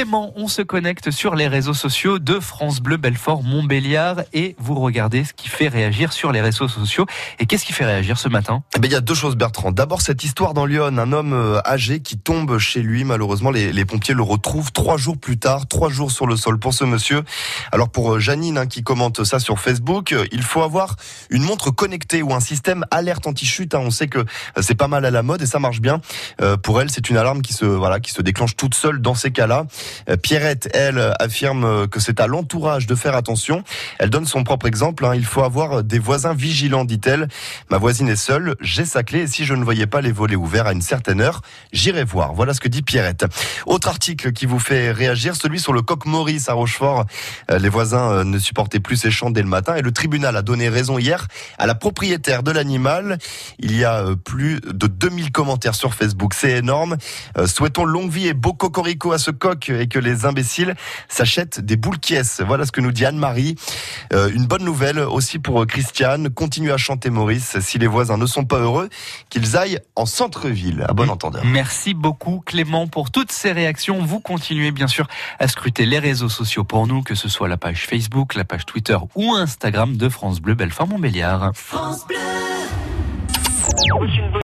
On se connecte sur les réseaux sociaux de France Bleu Belfort Montbéliard et vous regardez ce qui fait réagir sur les réseaux sociaux. Et qu'est-ce qui fait réagir ce matin? Eh Il y a deux choses Bertrand. D'abord cette histoire dans Lyon, un homme euh, âgé qui tombe chez lui. Malheureusement, les, les, pompiers le retrouvent trois jours plus tard, trois jours sur le sol pour ce monsieur. Alors pour euh, Janine hein, qui commente ça sur Facebook, euh, il faut avoir une montre connectée ou un système alerte anti-chute. Hein. On sait que c'est pas mal à la mode et ça marche bien. pour elle, c'est une alarme qui se voilà qui se déclenche toute seule dans ces cas-là. Euh, Pierrette, elle, affirme que c'est à l'entourage de faire attention. Elle donne son propre exemple. Hein. Il faut avoir des voisins vigilants, dit-elle. Ma voisine est seule, j'ai sa clé et si je ne voyais pas les volets ouverts à une certaine heure, j'irai voir. Voilà ce que dit Pierrette. Autre article qui vous fait réagir, celui sur le coq Maurice à Rochefort. Euh, les voisins euh, ne supportaient plus ces chants dès le matin et le tribunal a donné raison hier à la propriétaire de l'animal. Il y a plus de 2000 commentaires sur Facebook. C'est énorme. Souhaitons longue vie et beau cocorico à ce coq et que les imbéciles s'achètent des boules qui Voilà ce que nous dit Anne-Marie. Euh, une bonne nouvelle aussi pour Christiane. Continue à chanter Maurice. Si les voisins ne sont pas heureux, qu'ils aillent en centre-ville. À bon entendeur. Merci beaucoup Clément pour toutes ces réactions. Vous continuez bien sûr à scruter les réseaux sociaux pour nous, que ce soit la page Facebook, la page Twitter ou Instagram de France Bleu Belfort Montbéliard. France Bleu